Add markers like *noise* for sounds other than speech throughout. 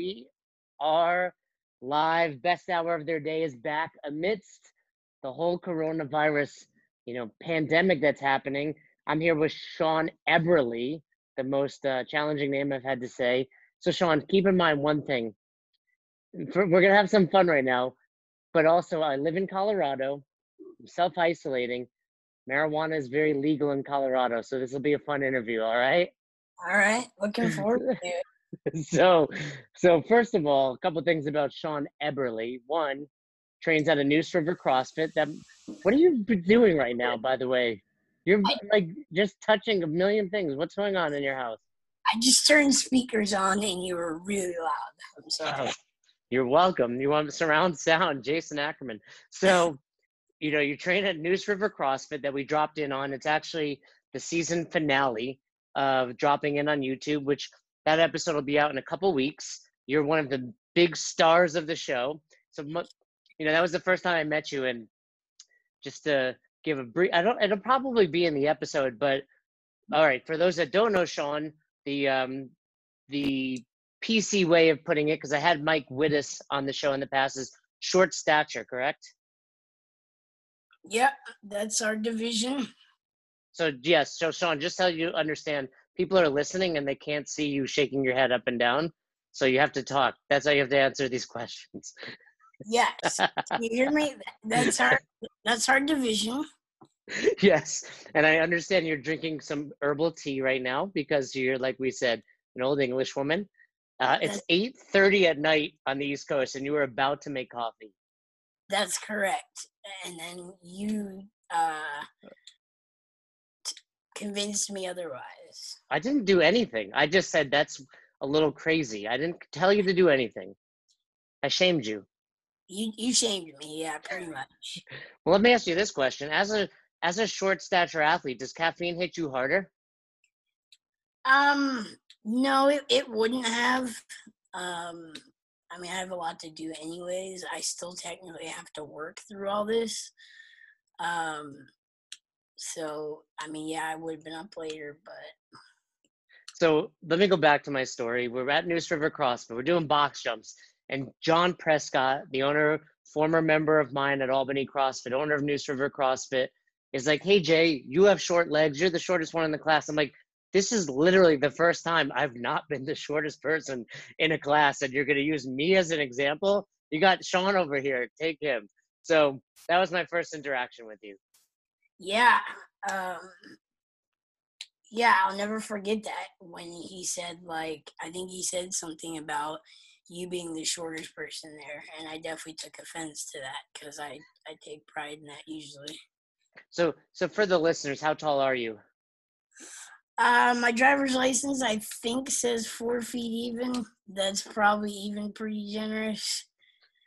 we are live. Best hour of their day is back amidst the whole coronavirus, you know, pandemic that's happening. I'm here with Sean Eberly, the most uh, challenging name I've had to say. So, Sean, keep in mind one thing. For, we're gonna have some fun right now, but also I live in Colorado. I'm self isolating. Marijuana is very legal in Colorado, so this will be a fun interview. All right. All right, looking forward *laughs* to it. *laughs* so, so first of all, a couple things about Sean Eberly. One, trains at a Neuse River CrossFit. That what are you doing right now? By the way, you're like just touching a million things. What's going on in your house? I just turned speakers on and you were really loud. I'm sorry. Oh, you're welcome. You want surround sound, Jason Ackerman. So, you know, you train at Neuse River CrossFit that we dropped in on. It's actually the season finale of dropping in on YouTube, which that episode will be out in a couple weeks. You're one of the big stars of the show. So, you know, that was the first time I met you. And just to give a brief, I don't, it'll probably be in the episode, but all right, for those that don't know Sean, the, um, the PC way of putting it, because I had Mike Wittes on the show in the past, is short stature, correct? Yeah, that's our division. So yes, so Sean, just so you understand, people are listening and they can't see you shaking your head up and down. So you have to talk. That's how you have to answer these *laughs* questions. Yes, you hear me? That's our that's our division. *laughs* yes, and I understand you're drinking some herbal tea right now because you're, like we said, an old English woman. Uh, it's eight thirty at night on the East Coast, and you were about to make coffee. That's correct. And then you uh, t- convinced me otherwise. I didn't do anything. I just said that's a little crazy. I didn't tell you to do anything. I shamed you. You you shamed me, yeah, pretty much. Well, let me ask you this question: as a as a short stature athlete, does caffeine hit you harder? Um, no, it, it wouldn't have. Um, I mean, I have a lot to do anyways. I still technically have to work through all this. Um, so I mean, yeah, I would have been up later, but. So let me go back to my story. We're at Neuse River CrossFit. We're doing box jumps, and John Prescott, the owner, former member of mine at Albany CrossFit, owner of Neuse River CrossFit, is like, "Hey Jay, you have short legs. You're the shortest one in the class." I'm like, this is literally the first time I've not been the shortest person in a class, and you're going to use me as an example. You got Sean over here, take him. So that was my first interaction with you. Yeah. Um, yeah, I'll never forget that when he said, like, I think he said something about you being the shortest person there. And I definitely took offense to that because I, I take pride in that usually. So, so for the listeners, how tall are you? Uh, my driver's license, I think, says four feet even. That's probably even pretty generous.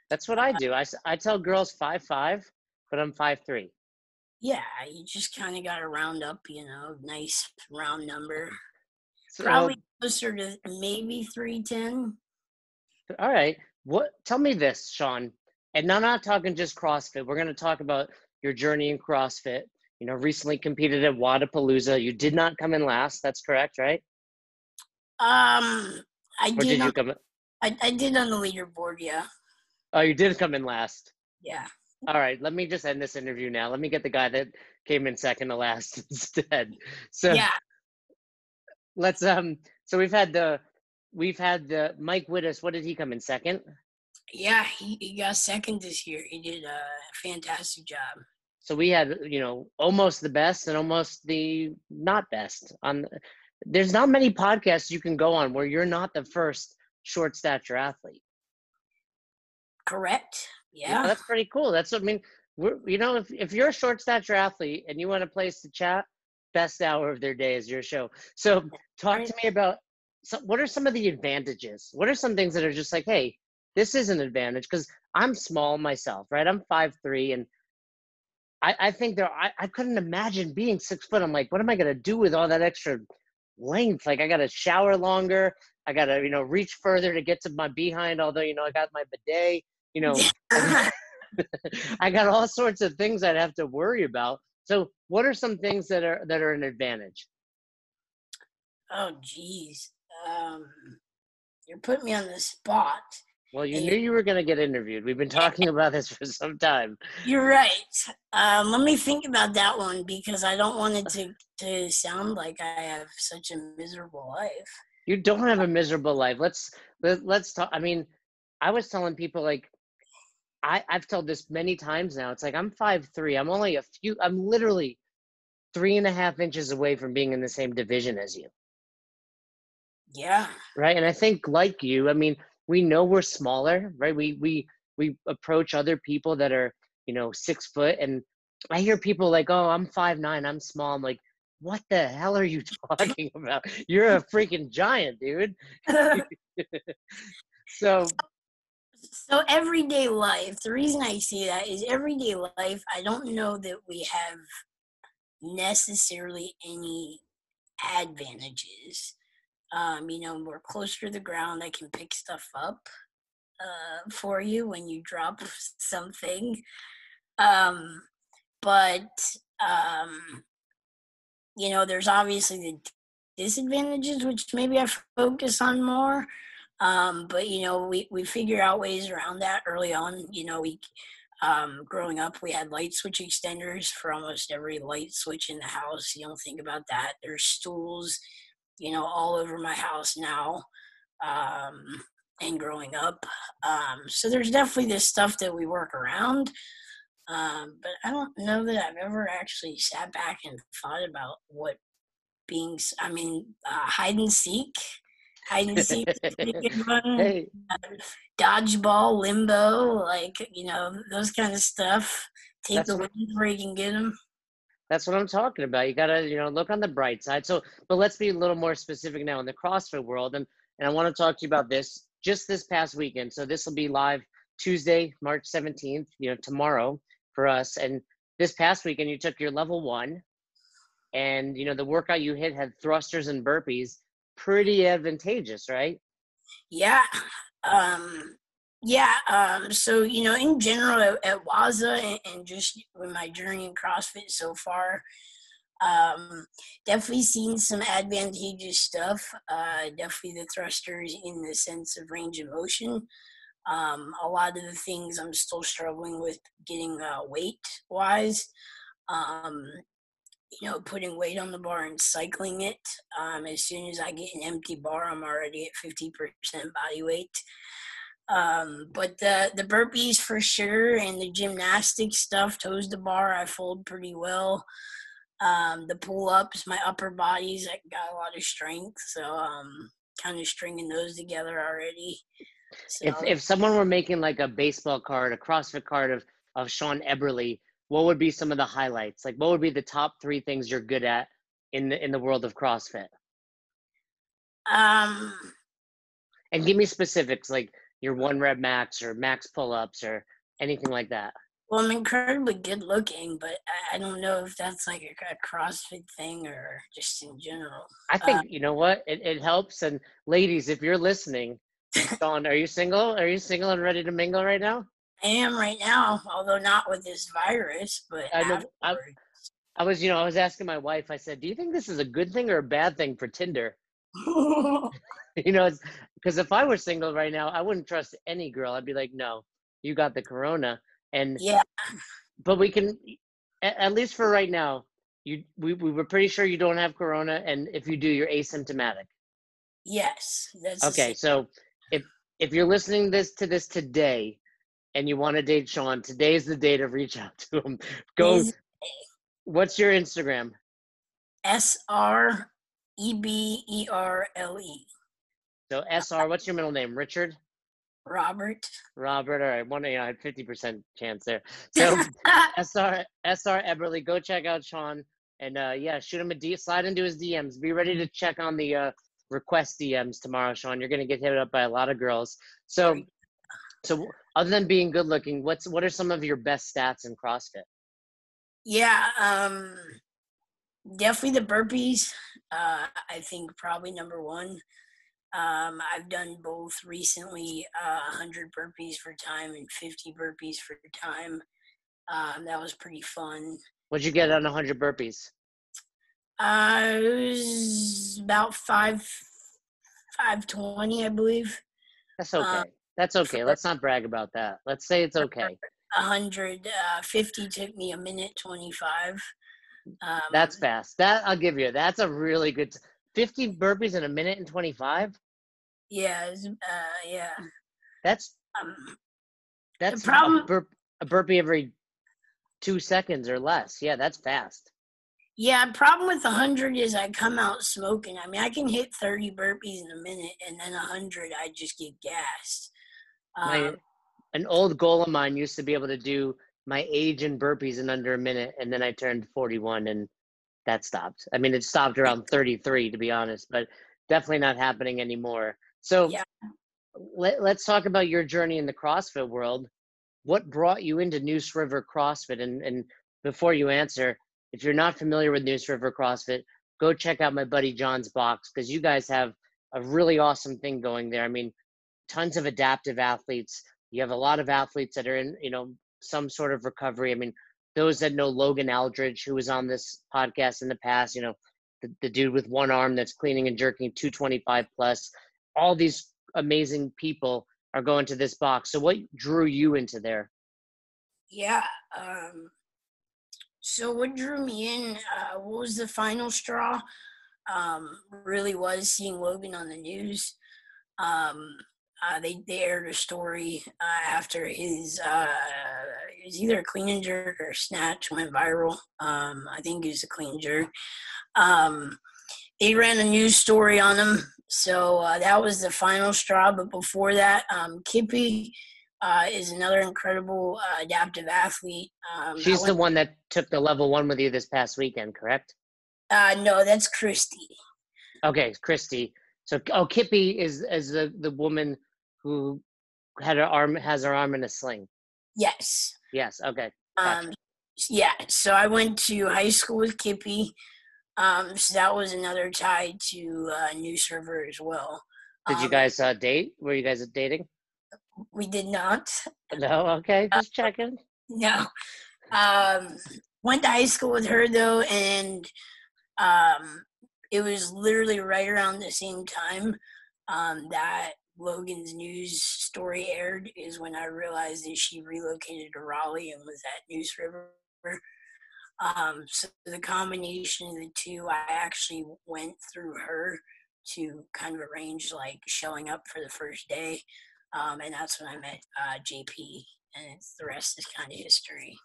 That's what I do. I, I tell girls five five, but I'm five three. Yeah, you just kind of got to round up, you know, nice round number. So, Probably closer to maybe three ten. all right. What? Tell me this, Sean. And I'm not talking just CrossFit. We're going to talk about your journey in CrossFit you know, recently competed at Wodapalooza. You did not come in last. That's correct, right? Um, I Or did. did on, you come? in- I, I did on the leaderboard. Yeah. Oh, you did come in last. Yeah. All right. Let me just end this interview now. Let me get the guy that came in second to last *laughs* instead. So Yeah. let's um. So we've had the we've had the Mike Wittes. What did he come in second? Yeah. He, he got second this year. He did a fantastic job. So we had you know almost the best and almost the not best on. There's not many podcasts you can go on where you're not the first short stature athlete. Correct. Yeah, Yeah. that's pretty cool. That's what I mean. We're, you know, if, if you're a short stature athlete and you want a place to chat, best hour of their day is your show. So talk to me about so what are some of the advantages? What are some things that are just like, hey, this is an advantage because I'm small myself, right? I'm five three, and I, I think there I, I couldn't imagine being six foot. I'm like, what am I gonna do with all that extra length? Like I gotta shower longer. I gotta, you know, reach further to get to my behind, although, you know, I got my bidet, you *laughs* know. *laughs* I got all sorts of things I'd have to worry about. So, what are some things that are that are an advantage? oh, geez. Um, you're putting me on the spot. Well, you knew you were going to get interviewed. We've been talking about this for some time. You're right. Um, let me think about that one because I don't want it to, to sound like I have such a miserable life. You don't have a miserable life. Let's let, let's talk. I mean, I was telling people like I I've told this many times now. It's like I'm five three. I'm only a few. I'm literally three and a half inches away from being in the same division as you. Yeah. Right. And I think like you, I mean, we know we're smaller, right? We we we approach other people that are, you know, six foot and I hear people like, oh, I'm five nine, I'm small. I'm like, what the hell are you *laughs* talking about? You're a freaking giant, dude. *laughs* *laughs* so so everyday life, the reason I say that is everyday life, I don't know that we have necessarily any advantages. Um, you know, we're closer to the ground. I can pick stuff up uh, for you when you drop *laughs* something. Um, but, um, you know, there's obviously the disadvantages, which maybe I focus on more. Um, but, you know, we, we figure out ways around that early on. You know, we, um, growing up, we had light switch extenders for almost every light switch in the house. You don't think about that. There's stools you know, all over my house now um, and growing up. Um, so there's definitely this stuff that we work around. Um, but I don't know that I've ever actually sat back and thought about what being, I mean, uh, hide and seek. Hide *laughs* and seek, run, hey. Uh, dodgeball, limbo, like, you know, those kind of stuff. Take That's the wins where you can get them. That's what I'm talking about. You gotta, you know, look on the bright side. So, but let's be a little more specific now in the CrossFit world, and and I want to talk to you about this just this past weekend. So this will be live Tuesday, March 17th. You know, tomorrow for us. And this past weekend, you took your level one, and you know the workout you hit had thrusters and burpees. Pretty advantageous, right? Yeah. Um, yeah, um, so you know, in general at, at Waza and, and, just with my journey in CrossFit so far, um, definitely seen some advantageous stuff. Uh, definitely the thrusters in the sense of range of motion. Um, a lot of the things I'm still struggling with getting uh, weight wise. Um, you know, putting weight on the bar and cycling it. Um, as soon as I get an empty bar, I'm already at 50% body weight. Um, but the the burpees for sure, and the gymnastic stuff, toes to bar, I fold pretty well. Um, the pull ups, my upper bodies, I got a lot of strength, so um, kind of stringing those together already. So, if if someone were making like a baseball card, a CrossFit card of of Sean Eberly, what would be some of the highlights? Like, what would be the top three things you're good at in the in the world of CrossFit? Um, and give me specifics, like your one rep max or max pull ups or anything like that? Well, I'm incredibly good looking, but I don't know if that's like a, CrossFit thing or just in general. I think uh, you know what it, it helps. And ladies, if you're listening, *laughs* Sean, are you single? Are you single and ready to mingle right now? I am right now, although not with this virus. But I, know, I, I was, you know, I was asking my wife. I said, "Do you think this is a good thing or a bad thing for Tinder?" *laughs* *laughs* you know, because if I were single right now, I wouldn't trust any girl. I'd be like, no, you got the corona, and yeah. But we can, at, at least for right now, you we we were pretty sure you don't have corona, and if you do, you're asymptomatic. Yes, that's okay. So if if you're listening this to this today, and you want to date Sean, today's the day to reach out to him. *laughs* Go. What's your Instagram? S R E B E R L E. So S R. what's your middle name? Richard? Robert. Robert. All right. One, you know, I had 50% chance there. *laughs* So SR, SR Eberly, go check out Sean. And uh, yeah, shoot him a D, slide into his DMs. Be ready to check on the uh, request DMs tomorrow, Sean. You're going to get hit up by a lot of girls. So, so other than being good looking, what's, what are some of your best stats in CrossFit? Yeah. Um, definitely the burpees. Uh, I think probably number one. Um, I've done both recently, uh, 100 burpees for time and 50 burpees for time. Um, that was pretty fun. What'd you get on 100 burpees? Uh, it was about five, 520, I believe. That's okay. Uh, That's okay. Let's not brag about that. Let's say it's okay. 150 uh, took me a minute 25. Um, That's fast. That I'll give you. That's a really good. 50 burpees in a minute and 25. Yeah, uh, yeah. That's um, that's problem, a, burp, a burpee every two seconds or less. Yeah, that's fast. Yeah, problem with 100 is I come out smoking. I mean, I can hit 30 burpees in a minute, and then 100, I just get gassed. My, um, an old goal of mine used to be able to do my age in burpees in under a minute, and then I turned 41, and that stopped. I mean, it stopped around 33, to be honest, but definitely not happening anymore. So yeah. let, let's talk about your journey in the CrossFit world. What brought you into Neuse River CrossFit? And, and before you answer, if you're not familiar with Neuse River CrossFit, go check out my buddy John's box because you guys have a really awesome thing going there. I mean, tons of adaptive athletes. You have a lot of athletes that are in, you know, some sort of recovery. I mean, those that know Logan Aldridge, who was on this podcast in the past, you know, the, the dude with one arm that's cleaning and jerking 225 plus, all these amazing people are going to this box. So what drew you into there? Yeah. Um, so what drew me in, uh, what was the final straw? Um, really was seeing Logan on the news. Um, uh, they, they aired a story uh, after his uh, it was either a clean and jerk or snatch went viral. Um, I think it was a clean jerk. Um, they ran a news story on him, so uh, that was the final straw. But before that, um, Kippy uh, is another incredible uh, adaptive athlete. Um, She's went, the one that took the level one with you this past weekend, correct? Uh, no, that's Christy. Okay, Christy. So, oh, Kippy is is the the woman who had her arm has her arm in a sling. Yes. Yes. Okay. Gotcha. Um. Yeah. So I went to high school with Kippy. Um. So that was another tie to uh, Neuse River as well. Did um, you guys uh, date? Were you guys dating? We did not. No, okay, uh, just checking. No. Um, went to high school with her though, and um, it was literally right around the same time um, that Logan's news story aired. Is when I realized that she relocated to Raleigh and was at Neuse River. Um, so the combination of the two, I actually went through her to kind of arrange like showing up for the first day. Um, and that's when I met uh, JP, and the rest is kind of history.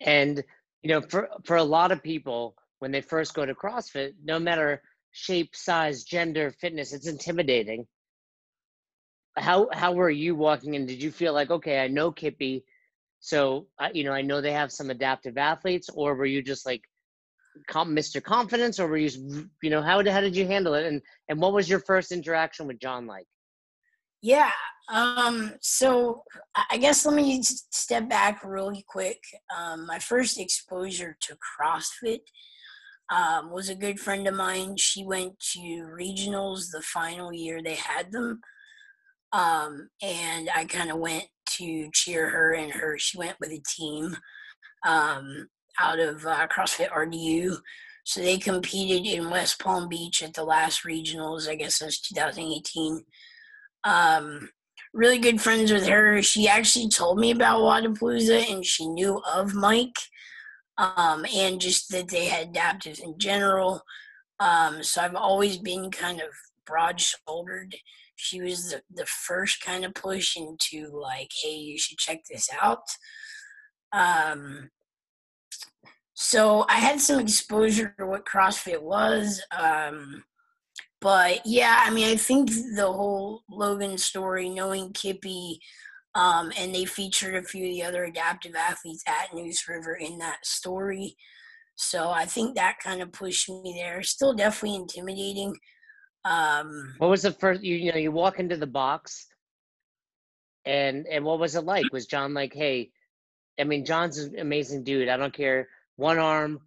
And you know, for for a lot of people, when they first go to CrossFit, no matter shape, size, gender, fitness, it's intimidating. How how were you walking in? Did you feel like, okay, I know Kippy, so uh, you know, I know they have some adaptive athletes, or were you just like, Mr. Confidence, or were you, you know, how did how did you handle it? And and what was your first interaction with John like? Yeah. Um, so I guess let me step back really quick. Um, my first exposure to CrossFit um, was a good friend of mine. She went to regionals the final year they had them. Um, and I kind of went to cheer her and her. She went with a team um, out of uh, CrossFit RDU. So they competed in West Palm Beach at the last regionals. I guess that's 2018 um, really good friends with her. She actually told me about Wodapalooza and she knew of Mike um, and just that they had adaptives in general. Um, so I've always been kind of broad shouldered. She was the, the first kind of push into like, hey, you should check this out. Um, so I had some exposure to what CrossFit was. Um, but yeah, I mean, I think the whole Logan story, knowing Kippy, um, and they featured a few of the other adaptive athletes at Neuse River in that story. So I think that kind of pushed me there. Still definitely intimidating. Um, what was the first? You, you know, you walk into the box, and and what was it like? Was John like, hey? I mean, John's an amazing dude. I don't care. One arm,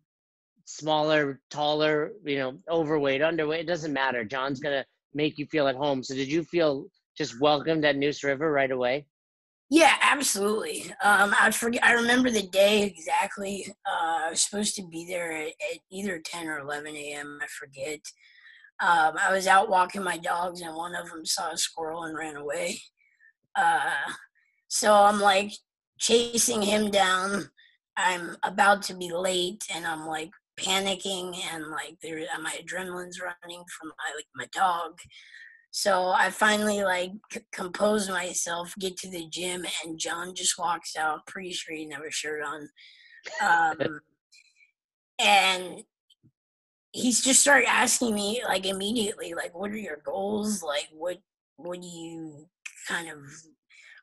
smaller, taller, you know, overweight, underweight, it doesn't matter. John's gonna make you feel at home. So did you feel just welcomed at Neuse River right away? Yeah, absolutely. Um, I forget. I remember the day exactly. Uh, I was supposed to be there at, at either ten or eleven a.m. I forget. Um, I was out walking my dogs, and one of them saw a squirrel and ran away. Uh, so I'm like chasing him down. I'm about to be late, and I'm like panicking, and like there, my adrenaline's running from my like my dog. So I finally like c- compose myself, get to the gym, and John just walks out. Pretty sure he never shirt on, *laughs* um, and he's just started asking me like immediately, like, "What are your goals? Like, what what do you kind of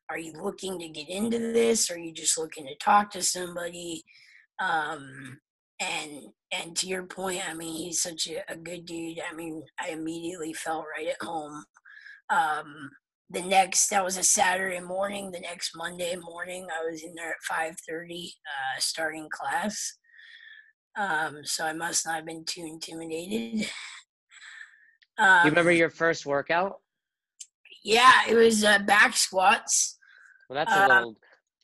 are you looking to get into this? Are you just looking to talk to somebody?" Um, and and to your point, I mean, he's such a, a good dude. I mean, I immediately felt right at home. Um, the next that was a Saturday morning. The next Monday morning, I was in there at five thirty, uh, starting class. Um, so I must not have been too intimidated. *laughs* Um, you remember your first workout? Yeah, it was uh, back squats. Well, that's a Uh, little,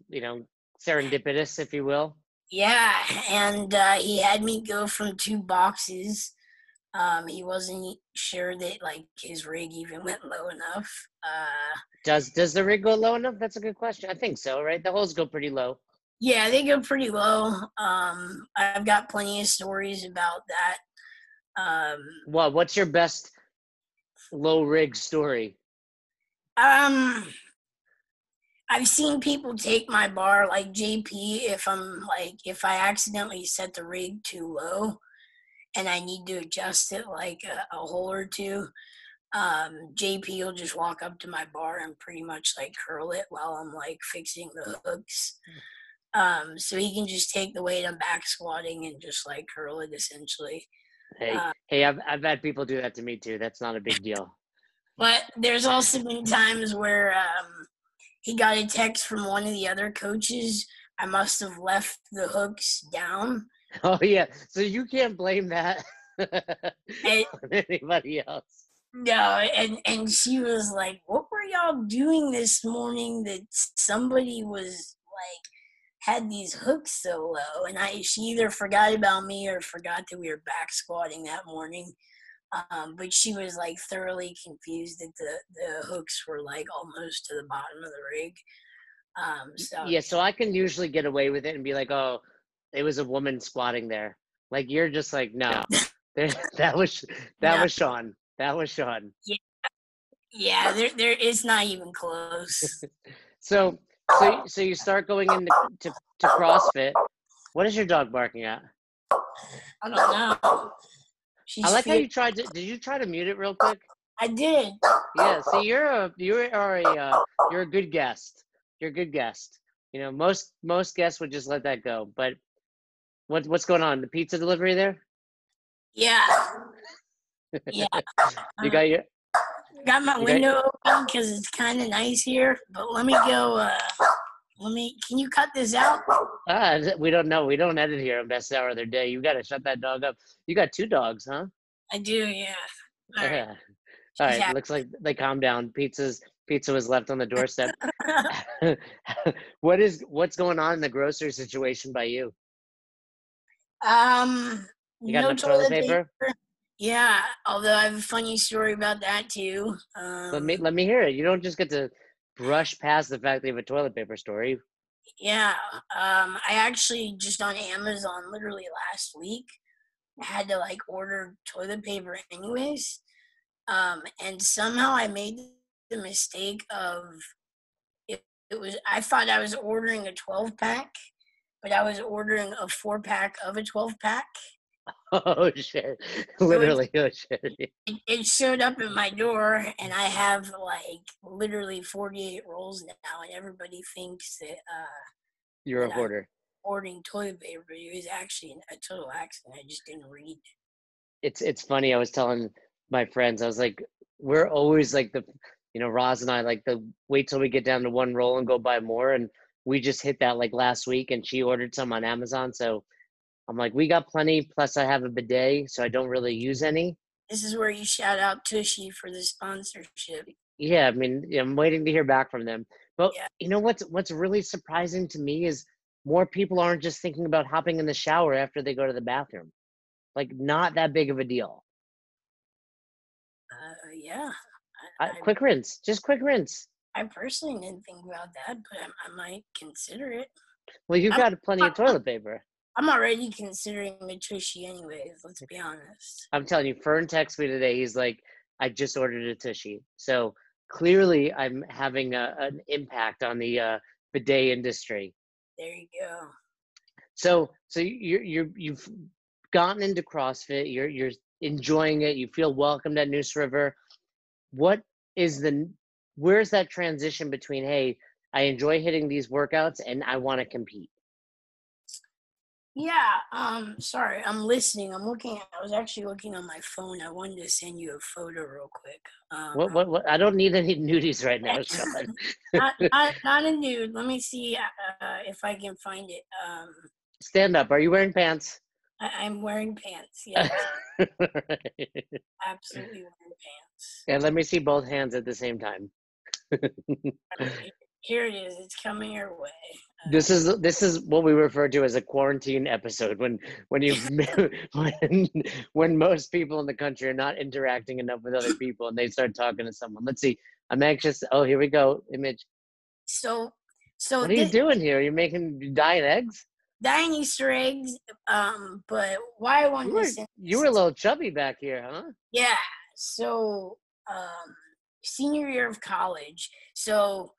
you know, serendipitous, if you will. Yeah, and uh, he had me go from two boxes. Um, he wasn't sure that like his rig even went low enough. Uh, Does does the rig go low enough? That's a good question. I think so, right? The holes go pretty low. yeah, they go pretty low. Um, I've got plenty of stories about that. Um, Well, what's your best low rig story? um, I've seen people take my bar like JP if I'm like if I accidentally set the rig too low and I need to adjust it like a, a hole or two. Um, JP will just walk up to my bar and pretty much like curl it while I'm like fixing the hooks. Um, so he can just take the weight I'm back squatting and just like curl it essentially. Hey, Uh, hey, I've I've had people do that to me too. That's not a big deal. But there's also been times where um, he got a text from one of the other coaches. I must have left the hooks down. *laughs* Oh yeah, so you can't blame that *laughs* And, on anybody else. no, and and she was like, "What were y'all doing this morning? That somebody was like had these hooks so low?" And I, she either forgot about me or forgot that we were back squatting that morning. Um, but she was like thoroughly confused that the the hooks were like almost to the bottom of the rig. Um, so Yeah, so I can usually get away with it and be like, "Oh, it was a woman squatting there." Like you're just like, "No, *laughs* *laughs* that was that No. was Sean. That was Sean." Yeah, there there is not even close. *laughs* So so so you start going into to, to CrossFit. What is your dog barking at? I don't know. She's I like how you tried to. Did you try to mute it real quick? I did. Yeah. See, you're a you are a uh, you're a good guest. You're a good guest. You know, most most guests would just let that go. But what what's going on? The pizza delivery there? Yeah. Yeah. *laughs* You got your Got my You got- window open because it's kind of nice here. But let me go. Uh, let me. Can you cut this out? ah. We don't know. We don't edit here on best hour of their day. You got to shut that dog up. You got two dogs, huh? I do. Yeah. *laughs* All right. Yeah. All right. Yeah. Looks like they calmed down. Pizza's pizza was left on the doorstep. *laughs* *laughs* what is what's going on in the grocery situation by you? um. You got no enough toilet paper? Yeah. Although I have a funny story about that too. Um, Let me let me hear it. You don't just get to brush past the fact they have a toilet paper story. Yeah, um, I actually just on Amazon literally last week I had to like order toilet paper anyways, um, and somehow I made the mistake of it, it was I thought I was ordering a twelve pack, but I was ordering a four pack of a twelve pack. *laughs* Oh shit! Literally, oh shit! It, it showed up at my door, and I have like literally forty eight rolls now, and everybody thinks that. Uh, You're a Yeah. hoarder. ordering toilet paper. It was actually a total accident. I just didn't read. It's it's funny. I was telling my friends. I was like, we're always like the, you know, Roz and I like the wait till we get down to one roll and go buy more. And we just hit that like last week, and she ordered some on Amazon. So I'm like, we got plenty. Plus, I have a bidet, so I don't really use any. This is where you shout out Tushy for the sponsorship. Yeah, I mean, I'm waiting to hear back from them. But Yeah. you know what's what's really surprising to me is more people aren't just thinking about hopping in the shower after they go to the bathroom. Like not that big of a deal. Uh, yeah. I, quick rinse, just quick rinse. I personally didn't think about that, but I, I might consider it. Well, you've got plenty of toilet paper. I'm already considering a tushy, anyways. Let's be honest. I'm telling you, Fern texted me today. He's like, I just ordered a tushy. So clearly, I'm having a, an impact on the uh, bidet industry. There you go. So, so you're you're you've gotten into CrossFit. You're you're enjoying it. You feel welcomed at Neuse River. What is the where's that transition between hey, I enjoy hitting these workouts and I want to compete? Yeah. Um. Sorry, I'm listening. I'm looking. I was actually looking on my phone. I wanted to send you a photo real quick. Um, What what, what I don't need any *laughs* nudies right now, Sean. *laughs* *laughs* not, not, not a nude. Let me see uh, if I can find it. Um, Stand up. Are you wearing pants? I, I'm wearing pants. Yeah, absolutely wearing pants. and let me see both hands at the same time. Here it is. It's coming your way. This is this is what we refer to as a quarantine episode when when you *laughs* when when most people in the country are not interacting enough with other people and they start talking to someone. Let's see. I'm anxious. Oh, here we go. Image. so, so What are you doing here? You're making dying eggs. dying Easter eggs. Um, but why I wanted You were you were a little chubby back here, huh? Yeah. So, um, senior year of college. So,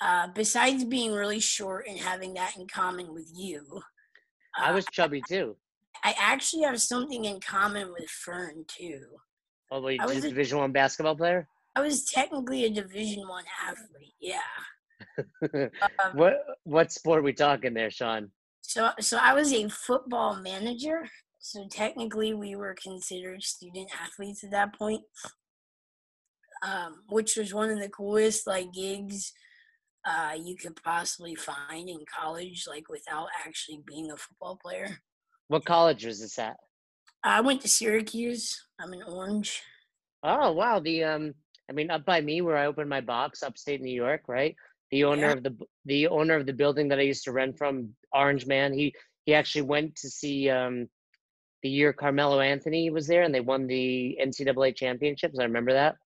uh, besides being really short and having that in common with you, I uh, was chubby too. I actually have something in common with Fern too. Although you're I was a- Division One basketball player. I was technically a Division One athlete. Yeah. Um, *laughs* what what sport we talking there, Sean? So, so I was a football manager. So technically, we were considered student athletes at that point, um, which was one of the coolest like gigs uh, you could possibly find in college, like without actually being a football player. What college was this at? I went to Syracuse. I'm in Orange. Oh wow, the um I mean up by me where I opened my box upstate New York, right? The owner Yeah. of the the owner of the building that I used to rent from, Orange Man, he he actually went to see um the year Carmelo Anthony was there and they won the NCAA championships. I remember that.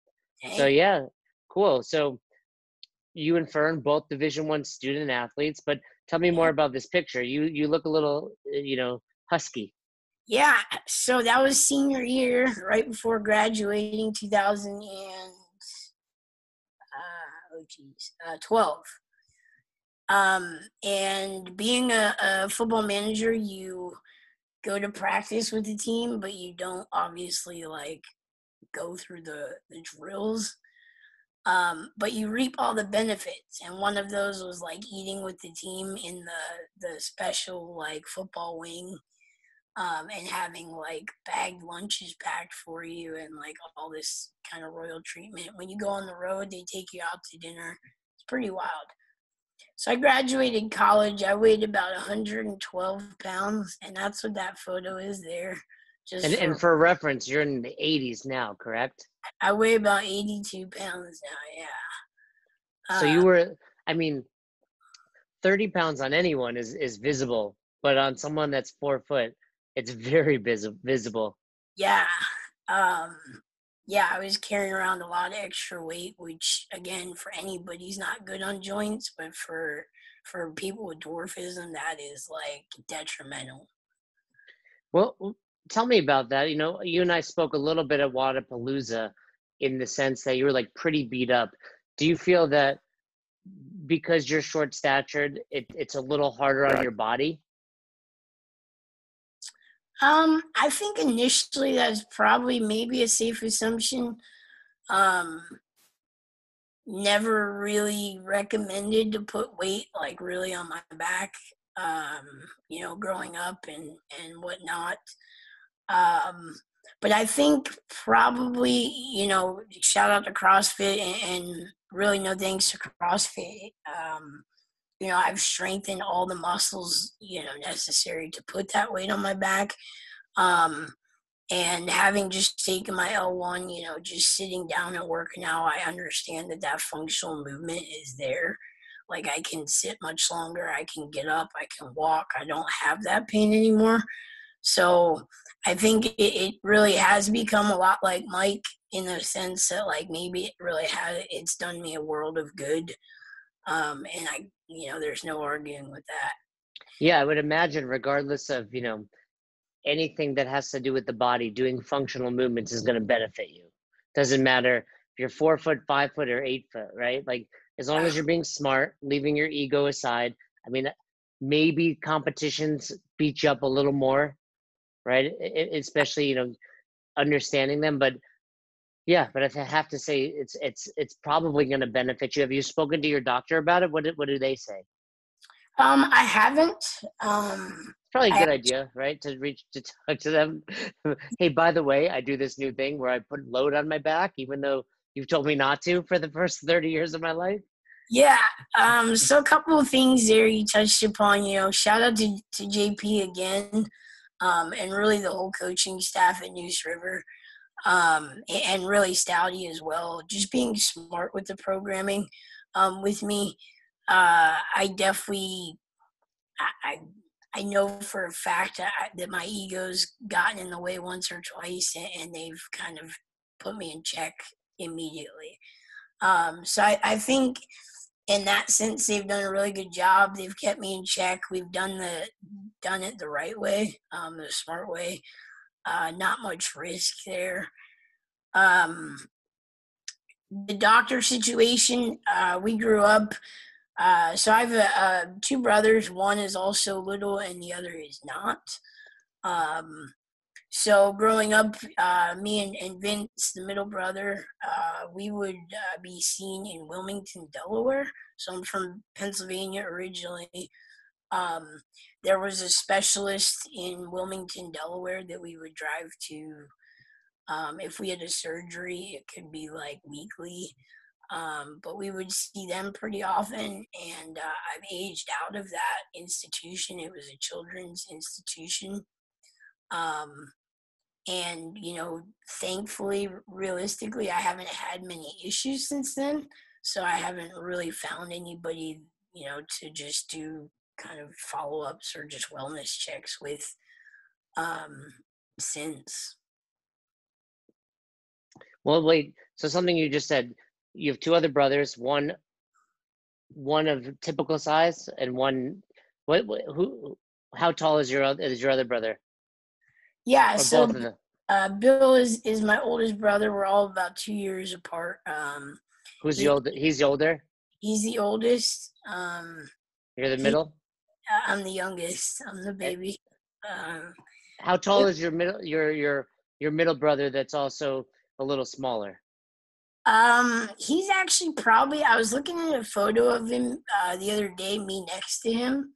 So yeah, cool. So you and Fern both Division One student athletes, but tell me more about this picture. You you look a little uh, you know husky. yeah. So that was senior year, right before graduating, 2000 and uh, oh geez, uh, 12. Um, and being a, a football manager, you go to practice with the team, but you don't obviously like go through the, the drills. Um, but you reap all the benefits, and one of those was like eating with the team in the the special like football wing, um, and having like bagged lunches packed for you, and like all this kind of royal treatment. When you go on the road, they take you out to dinner. It's pretty wild. So I graduated college. I weighed about 112 pounds, and that's what that photo is there. Just And for, and for reference, you're in the 80s now, correct? I weigh about 82 pounds now. Yeah. So you Uh, were, I mean, 30 pounds on anyone is, is visible, but on someone that's four foot, it's very visi- visible. yeah. Um, yeah, I was carrying around a lot of extra weight, which again, for anybody's not good on joints, but for for people with dwarfism, that is like detrimental. Well, tell me about that. You know, you and I spoke a little bit at Wodapalooza in the sense that you were like pretty beat up. Do you feel that because you're short statured, it, it's a little harder on your body? Um, I think initially that's probably maybe a safe assumption. Um, never really recommended to put weight like really on my back. Um, you know, growing up and and whatnot. Um, but I think probably you know, shout out to CrossFit and, and really no thanks to CrossFit. Um, you know, I've strengthened all the muscles you know necessary to put that weight on my back. Um, and having just taken my L1, you know, just sitting down at work now, I understand that that functional movement is there. Like I can sit much longer, I can get up, I can walk. I don't have that pain anymore. So I think it, it really has become a lot like Mike in the sense that like maybe it really has it's done me a world of good. Um, and I, you know, there's no arguing with that. Yeah, I would imagine, regardless of you know anything that has to do with the body, doing functional movements is going to benefit you. Doesn't matter if you're four foot, five foot, or eight foot, right? Like as long as you're being smart, leaving your ego aside. I mean, maybe competitions beat you up a little more, right? especially you know understanding them, but yeah, but I have to say it's it's it's probably going to benefit you. Have you spoken to your doctor about it? What did, what do they say? Um, I haven't. Um, Probably a good I, idea, right? To reach to talk to them. *laughs* hey, by the way, I do this new thing where I put load on my back, even though you've told me not to for the first thirty years of my life. Yeah. Um. So a couple of things there you touched upon. You know, shout out to to JP again, um, and really the whole coaching staff at Neuse River, um, and really Stouty as well. Just being smart with the programming, um, with me uh, I definitely, I, I know for a fact that, my ego's gotten in the way once or twice, and, and they've kind of put me in check immediately. Um, so I, I think in that sense they've done a really good job. They've kept me in check. We've done the done it the right way, um, the smart way. Uh, not much risk there. Um, the doctor situation, uh, we grew up uh, so I have uh, two brothers. One is also little, and the other is not. Um, so growing up, uh, me and, and, Vince, the middle brother, uh, we would uh, be seen in Wilmington, Delaware. So I'm from Pennsylvania originally. Um, there was a specialist in Wilmington, Delaware that we would drive to. Um, if we had a surgery, it could be like weekly. Um, but we would see them pretty often, and uh, I've aged out of that institution. It was a children's institution. Um, and, you know, thankfully, realistically, I haven't had many issues since then. So I haven't really found anybody, you know, to just do kind of follow ups or just wellness checks with um, since. Well, wait. So something you just said you have two other brothers, one one of typical size and one what, what who how tall is your other is your other brother? Yeah, so uh, Bill is is my oldest brother. We're all about two years apart. Um, Who's he, the older? He's the older. He's the oldest. Um, You're the he, middle. I'm the youngest. I'm the baby. Um, how tall is your middle? Your your your middle brother? That's also a little smaller. Um, he's actually probably. I was looking at a photo of him uh, the other day, me next to him,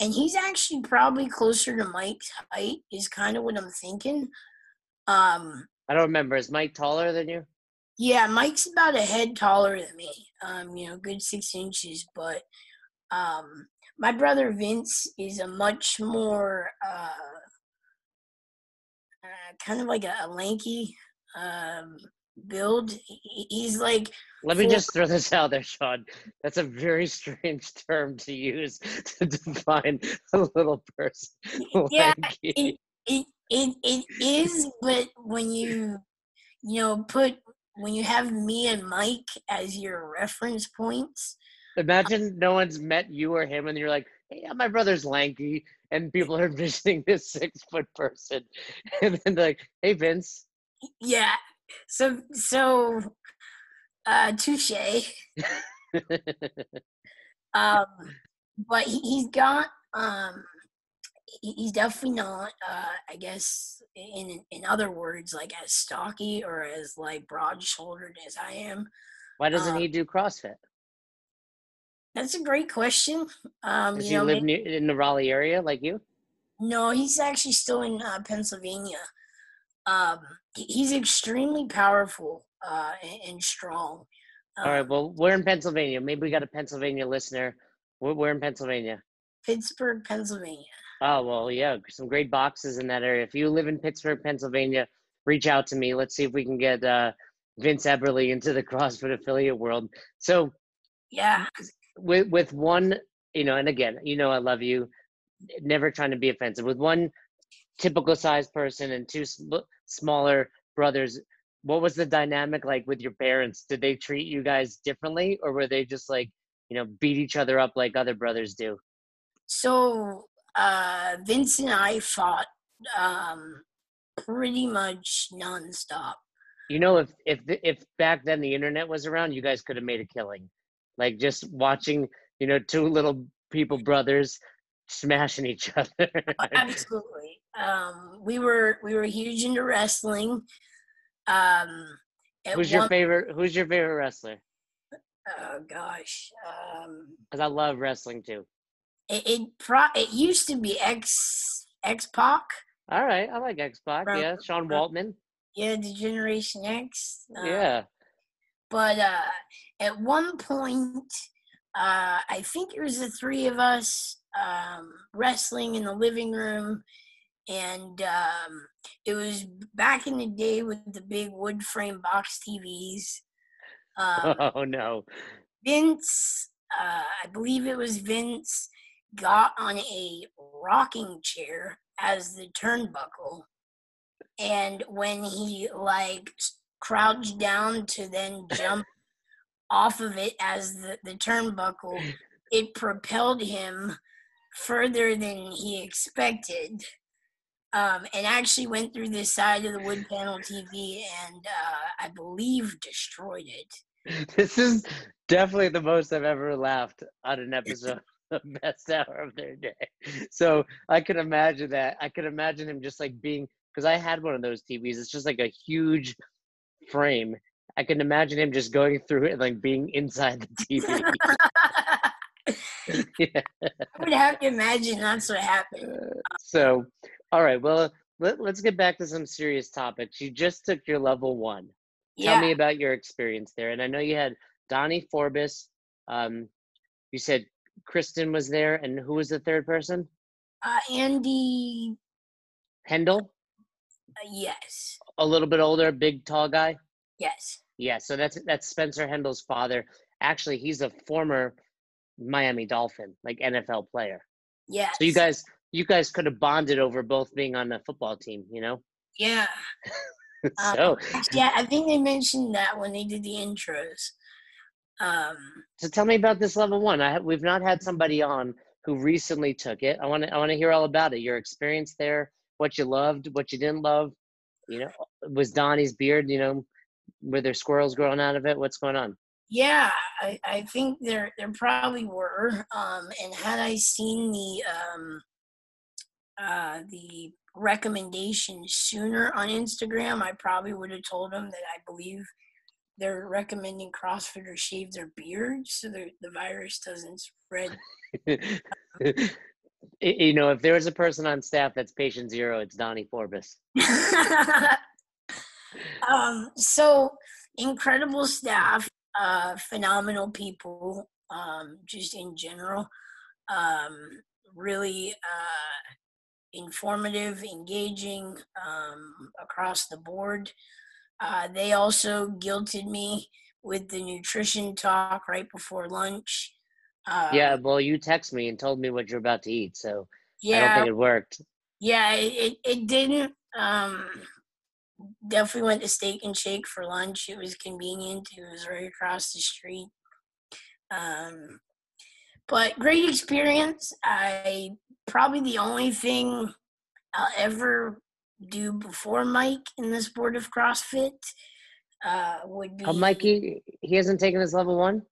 and he's actually probably closer to Mike's height. Is kind of what I'm thinking. Um, I don't remember. Is Mike taller than you? Yeah, Mike's about a head taller than me. Um, you know, good six inches, but um, my brother Vince is a much more uh, uh kind of like a, a lanky um build. He's like. Let me just throw this out there, Sean. That's a very *laughs* strange term to use *laughs* to define a little person. *laughs* Yeah, it, it, it, it is, but when you, you know, put, when you have me and Mike as your reference points. Imagine no one's met you or him and you're like, hey, yeah, my brother's lanky. And people are envisioning this six foot person. And then they're like, hey, Vince. Yeah, so so uh touche. *laughs* Um but he, he's got um he's definitely not uh i guess in in other words like as stocky or as like broad shouldered as i am. Why doesn't um, he do crossfit? That's a great question. Um does you he know, live near, in the raleigh area like you? No he's actually still in uh, pennsylvania um he's extremely powerful uh, and, strong. Um, All right. Um well, we're in Pennsylvania. Maybe we got a Pennsylvania listener. We're, we're in Pennsylvania. Pittsburgh, Pennsylvania. Oh well, yeah, some great boxes in that area. If you live in Pittsburgh, Pennsylvania, reach out to me. Let's see if we can get uh, Vince Eberly into the *laughs* CrossFit affiliate world. So, yeah, with with one, you know, and again, you know, I love you. Never trying to be offensive. With one typical size person and two sm- smaller brothers what was the dynamic like with your parents? Did they treat you guys differently, or were they just like, you know, beat each other up like other brothers do? So uh, Vince and I fought um, pretty much nonstop. You know, if if if back then the internet was around, you guys could have made a killing, like just watching, you know, two little people brothers smashing each *laughs* other. Absolutely. Um, we were we were huge into wrestling. Um, who's your favorite? Who's your favorite wrestler? Oh gosh. Um, Cause I love wrestling too. It it, pro, it used to be X X Pac. All right, I like X Pac. Yeah, Sean Waltman. Yeah, the Generation X. Uh, yeah. But uh, at one point, uh, I think it was the three of us um, wrestling in the living room, and um, it was back in the day with the big wood frame box TVs. Um, *laughs* oh no! Vince, uh, I believe it was Vince, got on a rocking chair as the turnbuckle, and when he like crouched down to then jump *laughs* off of it as the, the turnbuckle, it propelled him further than he expected. Um, and actually went through this side of the wood panel TV and uh, I believe destroyed it. *laughs* This is definitely the most I've ever laughed on an episode *laughs* of Best Hour of Their Day. So I can imagine that. I could imagine him just like being because I had one of those TVs. It's just like a huge frame. I can imagine him just going through it and like being inside the TV. *laughs* yeah. I would have to imagine that's what happened. So, all right. Well, let, let's get back to some serious topics. You just took your level one. Yeah. Tell me about your experience there. And I know you had Donnie Forbes. Um, you said Kristen was there, and who was the third person? Uh, Andy Hendel. Uh, yes. A little bit older, big, tall guy. Yes. Yeah. So that's that's Spencer Hendel's father. Actually, he's a former Miami Dolphin, like NFL player. Yeah. So you guys, you guys could have bonded over both being on the football team, you know? Yeah. *laughs* so um, yeah, I think they mentioned that when they did the intros. Um, so tell me about this level one. I we've not had somebody on who recently took it. I want to I want to hear all about it. Your experience there, what you loved, what you didn't love. You know, was Donnie's beard? You know, were there squirrels growing out of it? What's going on? Yeah, I, I think there there probably were. Um, and had I seen the um, uh, the recommendation sooner on Instagram, I probably would have told them that I believe they're recommending CrossFitters shave their beards so the the virus doesn't spread. *laughs* you know, if there is a person on staff that's patient zero, it's Donnie Forbes. *laughs* um, so incredible staff uh, phenomenal people, um, just in general. Um, really uh, informative, engaging um, across the board. Uh, they also guilted me with the nutrition talk right before lunch. yeah, um well, you text me and told me what you're about to eat, so yeah, I don't think it worked. Yeah, it, it didn't. Um, definitely went to Steak and Shake for lunch. It was convenient. It was right across the street. Um, but great experience. I probably the only thing I'll ever do before Mike in the sport of CrossFit uh, would be. Oh, Mikey, he hasn't taken his level one.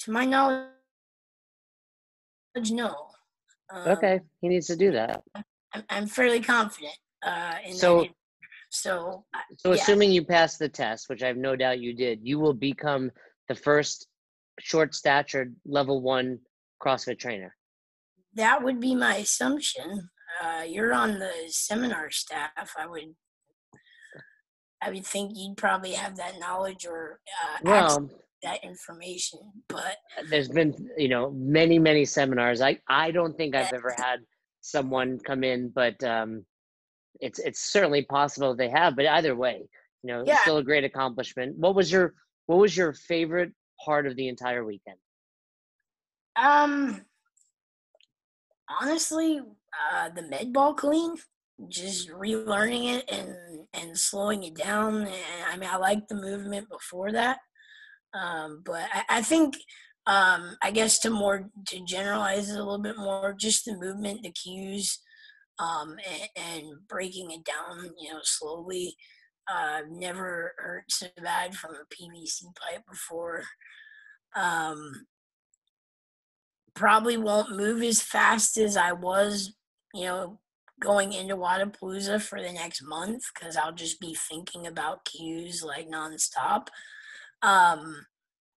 To my knowledge, no. Um, okay, he needs to do that. I'm, I'm fairly confident. Uh, so, so, so yeah. assuming you pass the test, which I have no doubt you did, you will become the first short statured level one CrossFit trainer. That would be my assumption. Uh, you're on the seminar staff. I would, I would think you'd probably have that knowledge or uh, well, that information. But there's been, you know, many many seminars. I I don't think I've ever had someone come in, but um, it's it's certainly possible they have, but either way, you know, yeah. still a great accomplishment. What was your what was your favorite part of the entire weekend? Um, honestly, uh, the med ball clean. just relearning it and and slowing it down. And I mean, I like the movement before that, um, but I, I think um, I guess to more to generalize it a little bit more, just the movement, the cues, um, and, and breaking it down, you know, slowly. Uh, never hurt so bad from a PVC pipe before. Um, probably won't move as fast as I was, you know, going into Wodapalooza for the next month because I'll just be thinking about cues like nonstop. Um,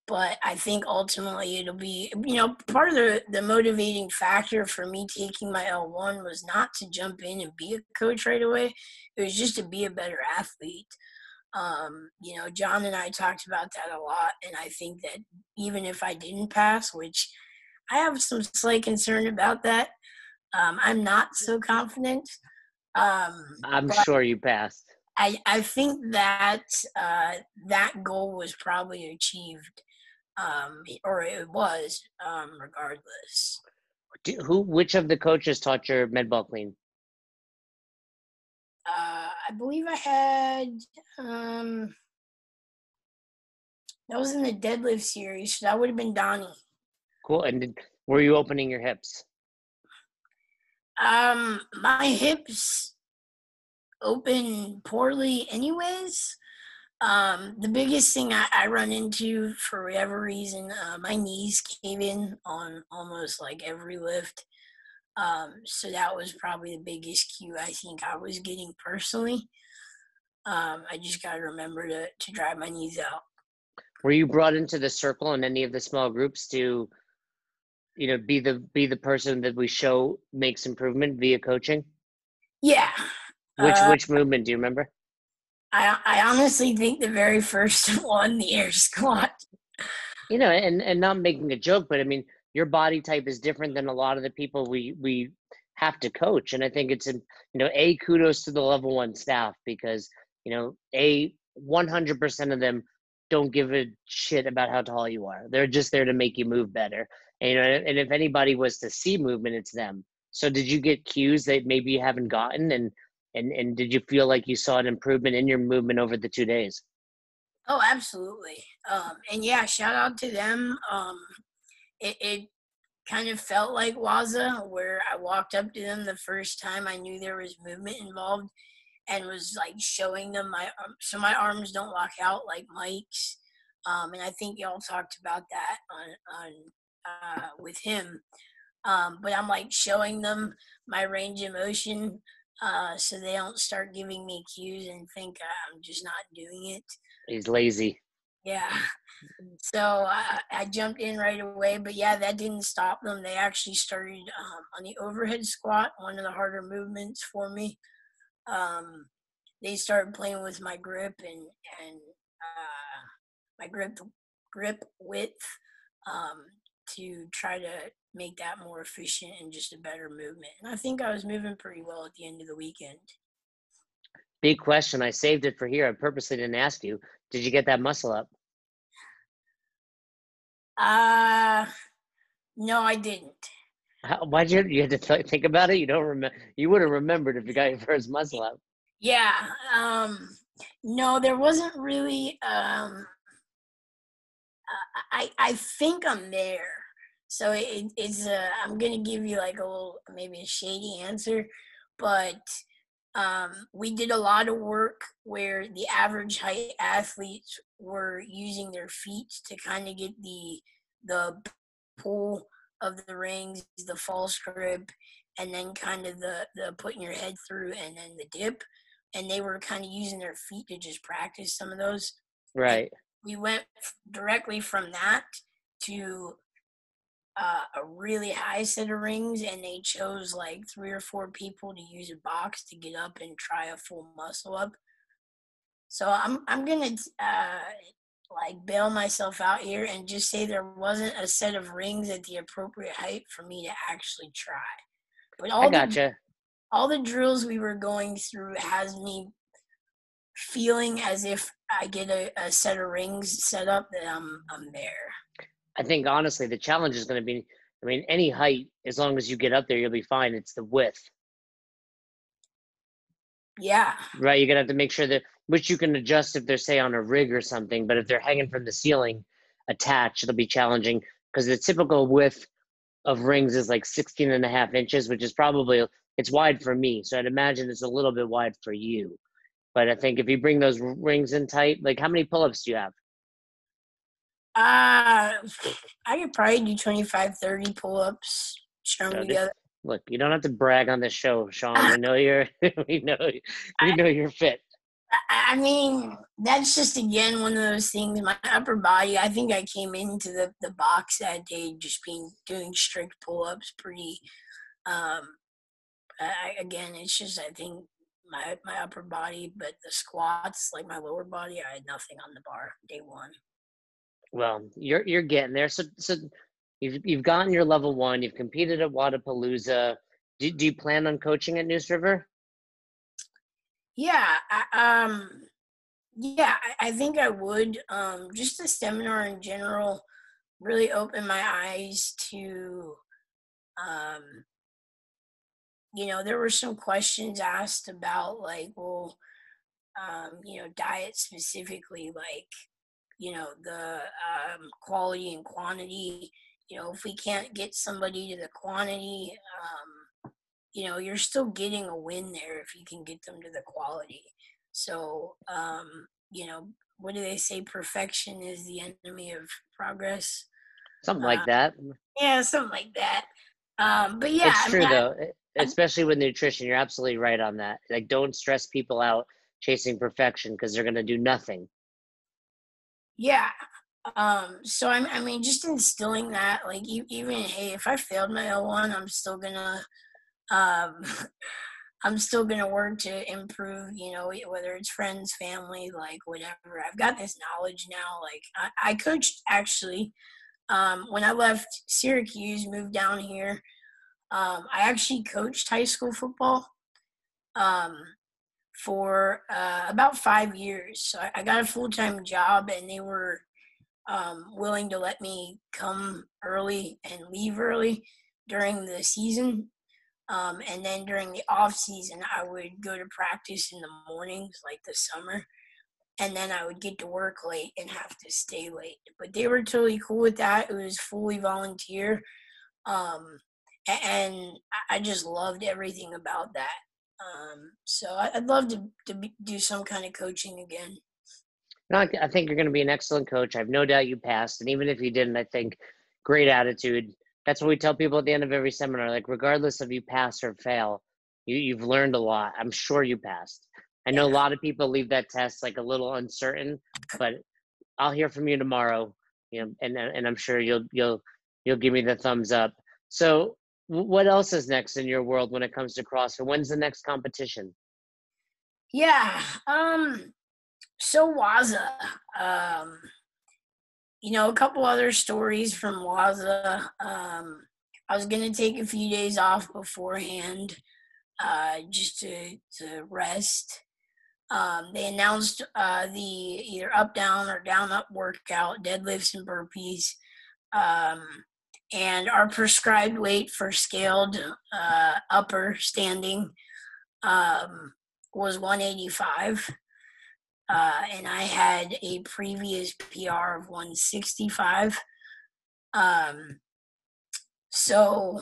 but I think ultimately it'll be, you know, part of the, the motivating factor for me taking my L1 was not to jump in and be a coach right away. It was just to be a better athlete. Um, you know, John and I talked about that a lot. And I think that even if I didn't pass, which I have some slight concern about that, um, I'm not so confident. Um, I'm sure you passed. I, I think that uh, that goal was probably achieved, um, or it was, um, regardless. Do, who? Which of the coaches taught your med ball clean? Uh, I believe I had. Um, that was in the deadlift series. So that would have been Donnie. Cool. And did, were you opening your hips? Um, my hips open poorly, anyways. Um, the biggest thing I, I run into for whatever reason, uh, my knees cave in on almost like every lift. Um, so that was probably the biggest cue I think I was getting personally. Um, I just got to remember to to drive my knees out. Were you brought into the circle in any of the small groups to you know be the be the person that we show makes improvement via coaching? Yeah. Which uh, which movement do you remember? I i honestly think the very first *laughs* one the air squat. You know and and not making a joke but i mean your body type is different than a lot of the people we we have to coach. And i think it's you know a kudos to the level one staff because you know a 100% of them don't give a shit about how tall you are. They're just there to make you move better and, and if anybody was to see movement, it's them. So did you get cues that maybe you haven't gotten, and and and did you feel like you saw an improvement in your movement over the two days? Oh, absolutely. Um, and yeah, shout out to them. Um, it, it kind of felt like Waza, where I walked up to them the first time I knew there was movement involved, and was like showing them my um, so my arms don't lock out like Mike's. Um, and I think y'all talked about that on on uh, with him. Um, but I'm like showing them my range of motion uh, so they don't start giving me cues and think I'm just not doing it. He's lazy. Yeah. So I, I jumped in right away, but yeah, that didn't stop them. They actually started um, on the overhead squat, one of the harder movements for me. Um, they started playing with my grip and and uh, my grip grip width. Um, to try to make that more efficient and just a better movement. And I think I was moving pretty well at the end of the weekend. Big question. I saved it for here. I purposely didn't ask you. Did you get that muscle up? Uh, no, I didn't. How, why'd you you had to th- think about it? You don't remember. You would have remembered if you got your first muscle up. Yeah. Um. No, there wasn't really um I I think I'm there. So it, it's uh, I'm gonna give you like a little maybe a shady answer, but um, we did a lot of work where the average height athletes were using their feet to kind of get the the pull of the rings, the false grip, and then kind of the the putting your head through and then the dip, and they were kind of using their feet to just practice some of those. Right we went directly from that to uh, a really high set of rings, and they chose like three or four people to use a box to get up and try a full muscle up. So I'm I'm gonna uh, like bail myself out here and just say there wasn't a set of rings at the appropriate height for me to actually try. But all I gotcha. The, all the drills we were going through has me feeling as if I get a, a set of rings set up that I'm I'm there. I think honestly the challenge is going to be I mean any height as long as you get up there you'll be fine it's the width. Yeah. Right. You're gonna have to make sure that which you can adjust if they're say on a rig or something, but if they're hanging from the ceiling attached, it'll be challenging because the typical width of rings is like 16 and a half inches, which is probably it's wide for me. So I'd imagine it's a little bit wide for you. But I think if you bring those rings in tight, like how many pull-ups do you have? Uh, I could probably do 25, 30 pull-ups strung No, together. Look, you don't have to brag on this show, Sean. We know you're *laughs* we know we know you're fit. I I mean, that's just again one of those things. My upper body. I think I came into the, the box that day just being doing strict pull ups. Pretty. Um, I, again, it's just I think my my upper body, but the squats, like my lower body, I had nothing on the bar day one. Well, you're you're getting there. So so you've you've gotten your level one. You've competed at Wodapalooza. Do, do you plan on coaching at Neuse River? Yeah, I, um, yeah, I, I think I would. Um, just the seminar in general really opened my eyes to, um, you know, there were some questions asked about like, well, um, you know, diet specifically, like, you know, the um, quality and quantity. You know, if we can't get somebody to the quantity, um, you know, you're still getting a win there if you can get them to the quality. So, um, you know, what do they say? Perfection is the enemy of progress. Something Uh, like that. Yeah, something like that. Um, but yeah, it's I true mean, I- though, e- especially with nutrition. You're absolutely right on that. Like, don't stress people out chasing perfection because they're gonna do nothing. Yeah. Um, so I'm, I mean, just instilling that, like, even hey, if I failed my L1, I'm still gonna, um, *laughs* I'm still gonna work to improve. You know, whether it's friends, family, like whatever. I've got this knowledge now. Like, I, I coached actually um, when I left Syracuse, moved down here. Um, I actually coached high school football. Um, for uh, about five years. So I, I got a full time job, and they were um, willing to let me come early and leave early during the season. Um, and then during the off season, I would go to practice in the mornings, like the summer, and then I would get to work late and have to stay late. But they were totally cool with that. It was fully volunteer, um, and I- I just loved everything about that. Um, so I- I'd love to, to be, do some kind of coaching again. No, I, I think you're going to be an excellent coach. I have no doubt you passed. And even if you didn't, I think great attitude. That's what we tell people at the end of every seminar. Like, regardless of you pass or fail, you, you've learned a lot. I'm sure you passed. I know a lot of people leave that test like a little uncertain, but I'll hear from you tomorrow. You know, and and I'm sure you'll you'll you'll give me the thumbs up. So, what else is next in your world when it comes to CrossFit? When's the next competition? Yeah. Um. So Waza, um, you know, a couple other stories from Waza. Um, I was gonna take a few days off beforehand, uh, just to to rest. Um, they announced uh, the either up down or down up workout, deadlifts and burpees, um, and our prescribed weight for scaled uh, upper standing um, was 185 uh, and I had a previous PR of 165. Um, so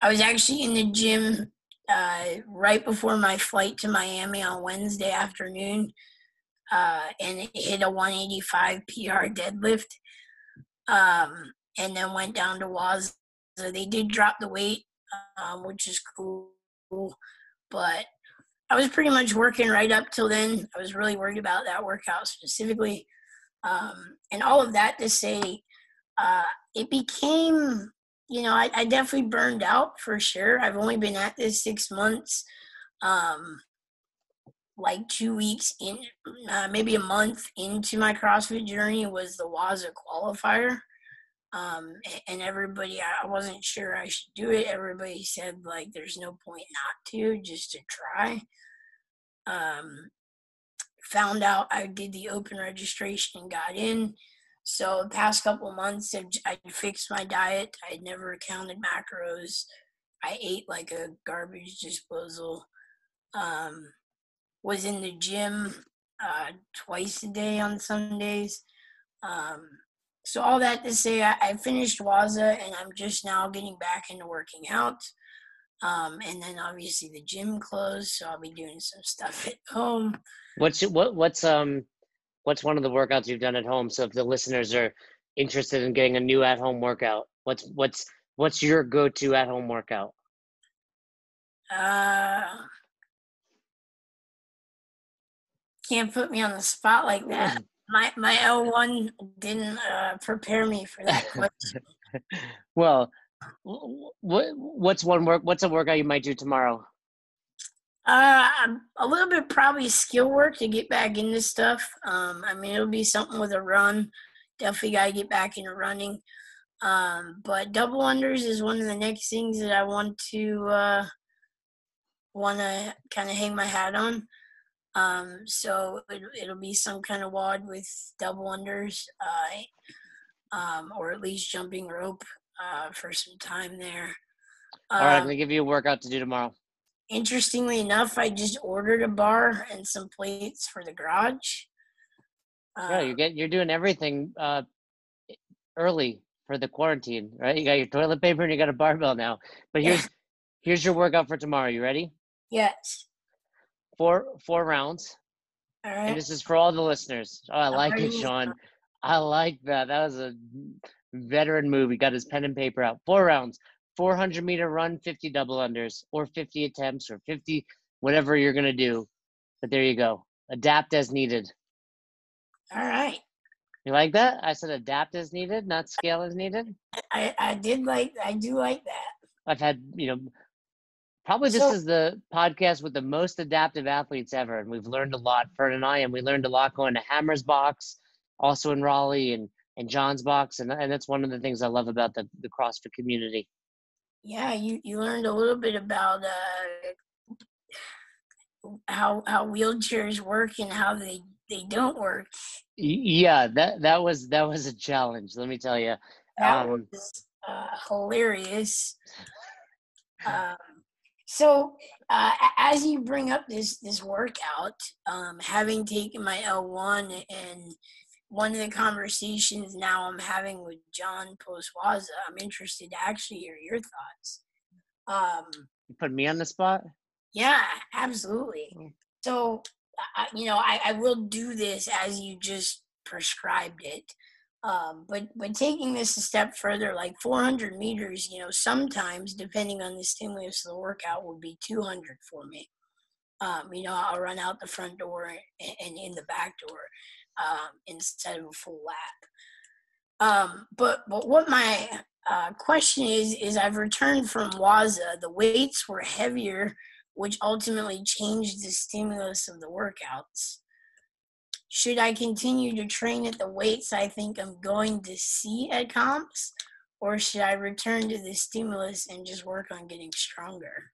I was actually in the gym uh, right before my flight to Miami on Wednesday afternoon, uh, and it hit a 185 PR deadlift, um, and then went down to Waz. So they did drop the weight, um, which is cool, but I was pretty much working right up till then. I was really worried about that workout specifically. Um, and all of that to say, uh, it became, you know, I, I definitely burned out for sure. I've only been at this six months, um, like two weeks in, uh, maybe a month into my CrossFit journey was the Waza qualifier. Um, and everybody, I I wasn't sure I should do it. Everybody said, like, there's no point not to, just to try um, found out I did the open registration and got in. So the past couple months, I've- fixed my diet. I never counted macros. I ate like a garbage disposal. Um, was in the gym uh, twice a day on Sundays. Um, so all that to say, I, I, finished Waza and I'm just now getting back into working out. Um, and then obviously the gym closed, so I'll be doing some stuff at home. What's what what's um what's one of the workouts you've done at home? So if the listeners are interested in getting a new at home workout, what's what's what's your go to at home workout? Uh, can't put me on the spot like that. My my L one didn't uh, prepare me for that question. *laughs* well, what what's one work? What's a workout you might do tomorrow? Uh, a little bit probably skill work to get back into stuff. Um, I mean, it'll be something with a run. Definitely got to get back into running. Um, but double unders is one of the next things that I want to uh, want to kind of hang my hat on. Um, so it, it'll be some kind of WOD with double unders, uh, um, or at least jumping rope uh, for some time there. All right, I'm um, gonna give you a workout to do tomorrow. Interestingly enough, I just ordered a bar and some plates for the garage. Uh, yeah, you get you're doing everything uh, early for the quarantine, right? You got your toilet paper and you got a barbell now. But here's yeah. here's your workout for tomorrow. You ready? Yes. Four four rounds. All right. And this is for all the listeners. Oh, I like it, Sean. I like that. That was a veteran move. He got his pen and paper out. Four rounds, 400 meter run, 50 double unders, or 50 attempts, or 50, whatever you're going to do. But there you go. Adapt as needed. All right. You like that? I said adapt as needed, not scale as needed. I, I did like, I do like that. I've had, you know, probably this so, is the podcast with the most adaptive athletes ever. And we've learned a lot, Fern and I, and we learned a lot going to Hammer's Box, also in Raleigh, and and John's box, and and that's one of the things I love about the the CrossFit community. Yeah, you you learned a little bit about uh, how how wheelchairs work and how they they don't work. Yeah, that that was that was a challenge. Let me tell you. That um, was uh, hilarious. *laughs* um, so uh, as you bring up this this workout, um, having taken my L one and one of the conversations now I'm having with John post-Waza, I'm interested to actually hear your thoughts. Um, you put me on the spot? Yeah, absolutely. Mm. So, I, you know, I, I will do this as you just prescribed it. Um, but but taking this a step further, like 400 meters, you know, sometimes depending on the stimulus of the workout, would be 200 for me. Um, you know, I'll run out the front door and, in the back door um, instead of a full lap. Um, but but what my uh, question is is I've returned from Waza. The weights were heavier, which ultimately changed the stimulus of the workouts. Should I continue to train at the weights I think I'm going to see at comps, or should I return to the stimulus and just work on getting stronger?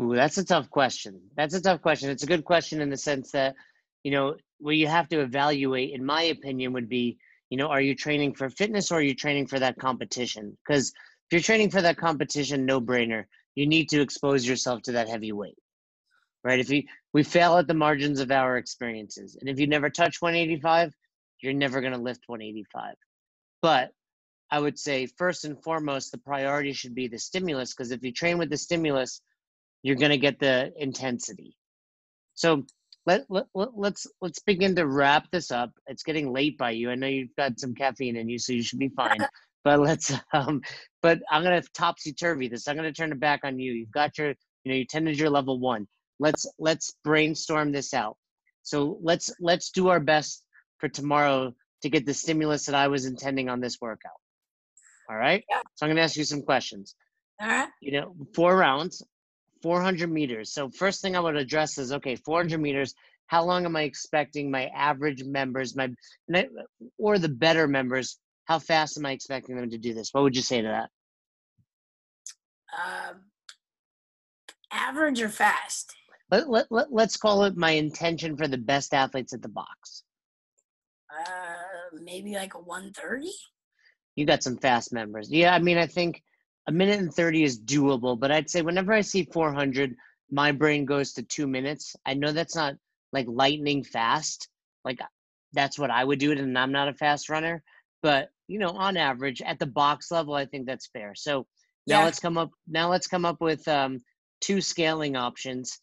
Ooh, that's a tough question. That's a tough question. It's a good question in the sense that you know, what you have to evaluate, in my opinion, would be, you know, are you training for fitness or are you training for that competition? Because if you're training for that competition, no brainer, you need to expose yourself to that heavy weight, right? If you we fail at the margins of our experiences, and if you never touch 185, you're never going to lift 185. But I would say first and foremost, the priority should be the stimulus because if you train with the stimulus, you're going to get the intensity. So let, let, let's let's begin to wrap this up. It's getting late by you. I know you've got some caffeine in you, so you should be fine. *laughs* but let's um but I'm gonna topsy turvy this. I'm gonna turn it back on you. You've got your you know you tended your level one. Let's let's brainstorm this out. So let's let's do our best for tomorrow to get the stimulus that I was intending on this workout. All right. Yeah. So I'm gonna ask you some questions. All right. You know, four rounds. 400 meters. So first thing I would address is okay, 400 meters. How long am I expecting my average members, my or the better members? How fast am I expecting them to do this? What would you say to that? Um, average or fast? Let, let, let, let's call it my intention for the best athletes at the box. Uh, maybe like a 130. You got some fast members. Yeah, I mean, I think a minute and 30 is doable, but I'd say whenever I see 400, my brain goes to two minutes. I know that's not like lightning fast, like that's what I would do it, and I'm not a fast runner. But you know, on average, at the box level, I think that's fair. So now Yeah. let's come up. Now let's come up with um, two scaling options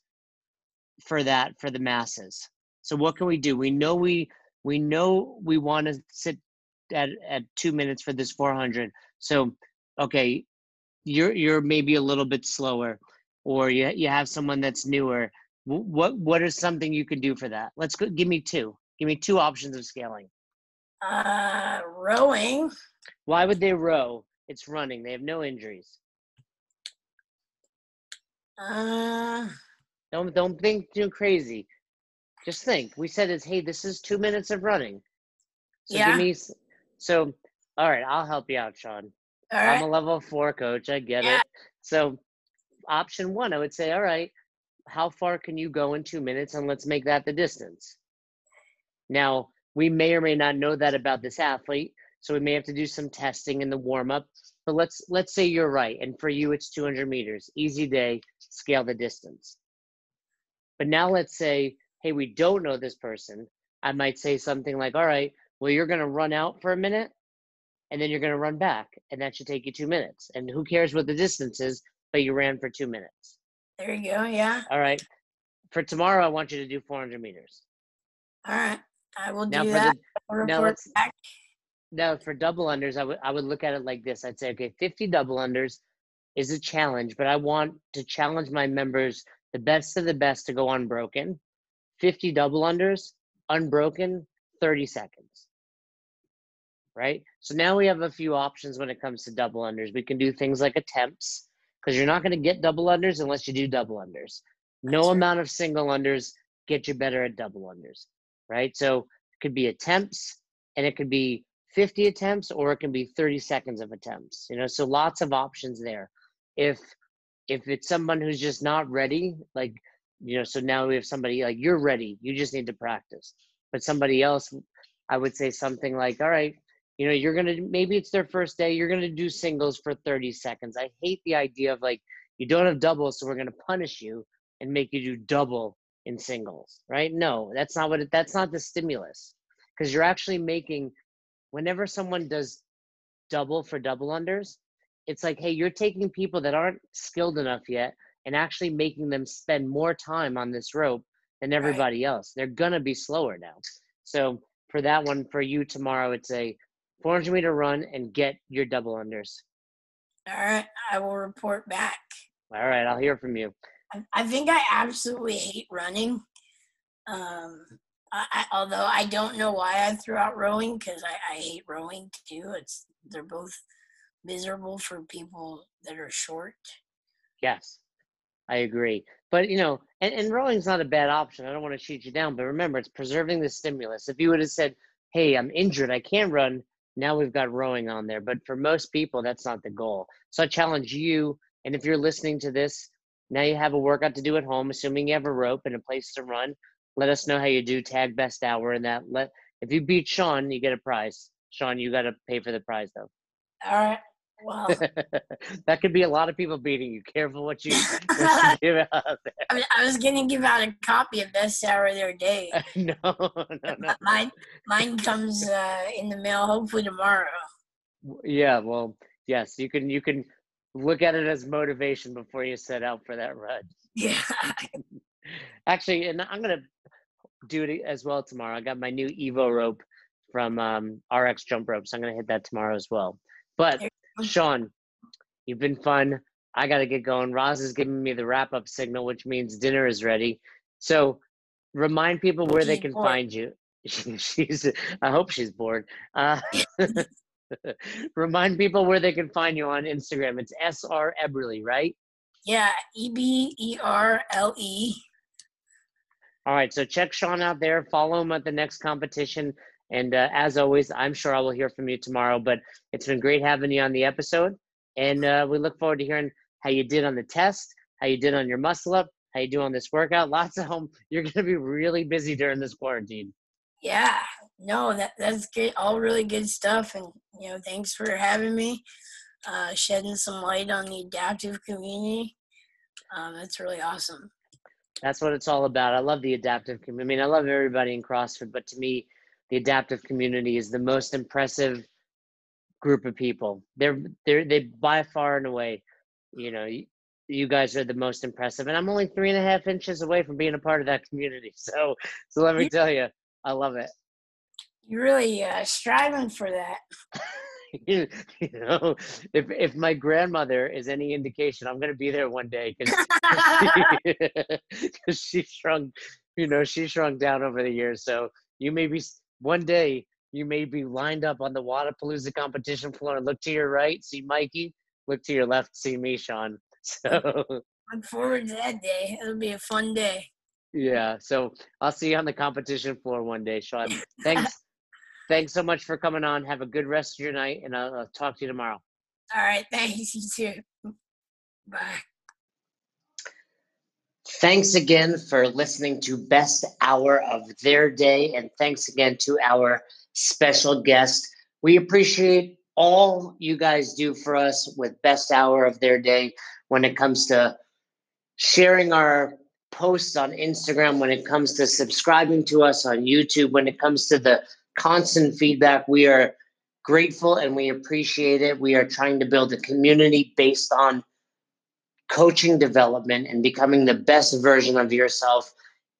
for that for the masses. So what can we do? We know we we know we want to sit at at two minutes for this 400. So okay, you're you're maybe a little bit slower, or you you have someone that's newer. What what is something you can do for that? Let's go. Give me two. Give me two options of scaling. Uh, rowing. Why would they row? It's running. They have no injuries. Uh, Don't don't think too crazy. Just think. We said it's hey, this is two minutes of running. So Yeah. give me. So all right, I'll help you out, Sean. all I'm right. a level four coach. I get Yeah. it. So option one, I would say, all right, how far can you go in two minutes, and let's make that the distance. Now we may or may not know that about this athlete, so we may have to do some testing in the warm up. But let's let's say you're right, and for you it's 200 meters, easy day, scale the distance. But now let's say, hey, we don't know this person. I might say something like, all right, well, you're going to run out for a minute and then you're going to run back, and that should take you two minutes. And who cares what the distance is, but you ran for two minutes. There you go. Yeah. All right. For tomorrow, I want you to do 400 meters. All right. I will Now, do that. the now let's- back. now for double unders, I would I would look at it like this. I'd say, okay, 50 double unders is a challenge, but I want to challenge my members, the best of the best, to go unbroken. 50 double unders, unbroken, 30 seconds. Right? So now we have a few options when it comes to double unders. We can do things like attempts, because you're not going to get double unders unless you do double unders. No That's right. amount of single unders get you better at double unders. Right? So it could be attempts and it could be 50 attempts or it can be 30 seconds of attempts you know so lots of options there if if it's someone who's just not ready like you know so now we have somebody like you're ready you just need to practice. But somebody else i would say something like all right you know you're gonna maybe it's their first day you're gonna do singles for 30 seconds. I hate the idea of like you don't have doubles so we're gonna punish you and make you do double in singles right? No that's not what it, that's not the stimulus. Because you're actually making whenever someone does double for double unders it's like hey you're taking people that aren't skilled enough yet and actually making them spend more time on this rope than everybody else they're gonna be slower now so for that one for you tomorrow it's a 400 meter run and get your double unders All right. I will report back. all right i'll hear from you I, I think I absolutely hate running. Um, I, I, although I don't know why I threw out rowing because I, I hate rowing too. It's they're both miserable for people that are short. Yes, I agree. But you know, and, and rowing's not a bad option. I don't want to shoot you down, but remember, it's preserving the stimulus. If you would have said, "Hey, I'm injured, I can't run," now we've got rowing on there. But for most people, that's not the goal. So I challenge you, and if you're listening to this, now you have a workout to do at home, assuming you have a rope and a place to run. Let us know how you do. Tag best hour and that. Let if you beat Sean, you get a prize. Sean, you got to pay for the prize though. All right. Well, *laughs* that could be a lot of people beating you. Careful what you, what you *laughs* give out I, was- I was gonna give out a copy of Best Hour of Their Day. *laughs* No, no, no. Mine, mine comes uh, in the mail hopefully tomorrow. Yeah, well, yes, you can you can look at it as motivation before you set out for that run. Yeah. Actually, and I'm gonna do it as well tomorrow. I got my new Evo rope from um, RX Jump Ropes. so I'm gonna hit that tomorrow as well. But There you go. Sean, you've been fun. I gotta get going. Roz is giving me the wrap up signal, which means dinner is ready. So remind people where they can bored. find you. *laughs* she's. I hope she's bored. Uh, *laughs* remind people where they can find you on Instagram. It's SR Eberle, right? Yeah. E B E R L E. All right, so check Sean out there. Follow him at the next competition. And uh, as always, I'm sure I will hear from you tomorrow. But it's been great having you on the episode. And uh, we look forward to hearing how you did on the test, how you did on your muscle up, how you do on this workout. *laughs* Lots of home. You're going to be really busy during this quarantine. Yeah. No, that that's good. All really good stuff. And you know, thanks for having me. Uh, shedding some light on the adaptive community. Um, that's really awesome. That's what it's all about. I love the adaptive community. I mean, I love everybody in CrossFit, but to me, the adaptive community is the most impressive group of people. They're they're they by far and away, you know, you, you guys are the most impressive, and I'm only three and a half inches away from being a part of that community. *laughs* So, so let me tell you, I love it. You're really uh, striving for that. you, *laughs* you know, if if my grandmother is any indication, I'm gonna be there one day because she, *laughs* she shrunk, you know, she shrunk down over the years. So you may be one day you may be lined up on the Wodapalooza competition floor. Look to your right, see Mikey. Look to your left, see me, Sean. *laughs* So Look forward to that day. It'll be a fun day. yeah, so I'll see you on the competition floor one day, Sean. *laughs* Thanks, thanks so much for coming on. Have a good rest of your night, and I'll, I'll talk to you tomorrow. All right. Thanks. *laughs* You too. Bye. Thanks again for listening to Best Hour of Their Day, and thanks again to our special guest. We appreciate all you guys do for us with Best Hour of Their Day when it comes to sharing our posts on Instagram, when it comes to subscribing to us on YouTube, when it comes to the constant feedback. We are grateful and we appreciate it. We are trying to build a community based on coaching development and becoming the best version of yourself.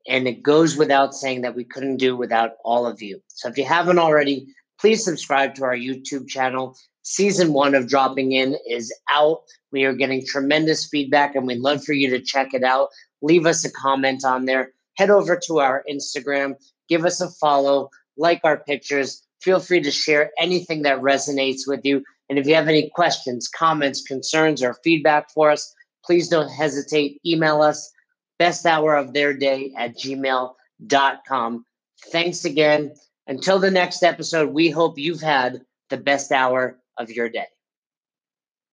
And it goes without saying that we couldn't do without all of you. So if you haven't already, please subscribe to our YouTube channel. Season one of Dropping In is out. We are getting tremendous feedback and we'd love for you to check it out. Leave us a comment on there. Head over to our Instagram, give us a follow, like our pictures. Feel free to share anything that resonates with you. And if you have any questions, comments, concerns, or feedback for us, please don't hesitate. Email us best hour of their day at gmail.com. Thanks again. Until the next episode, we hope you've had the best hour of your day.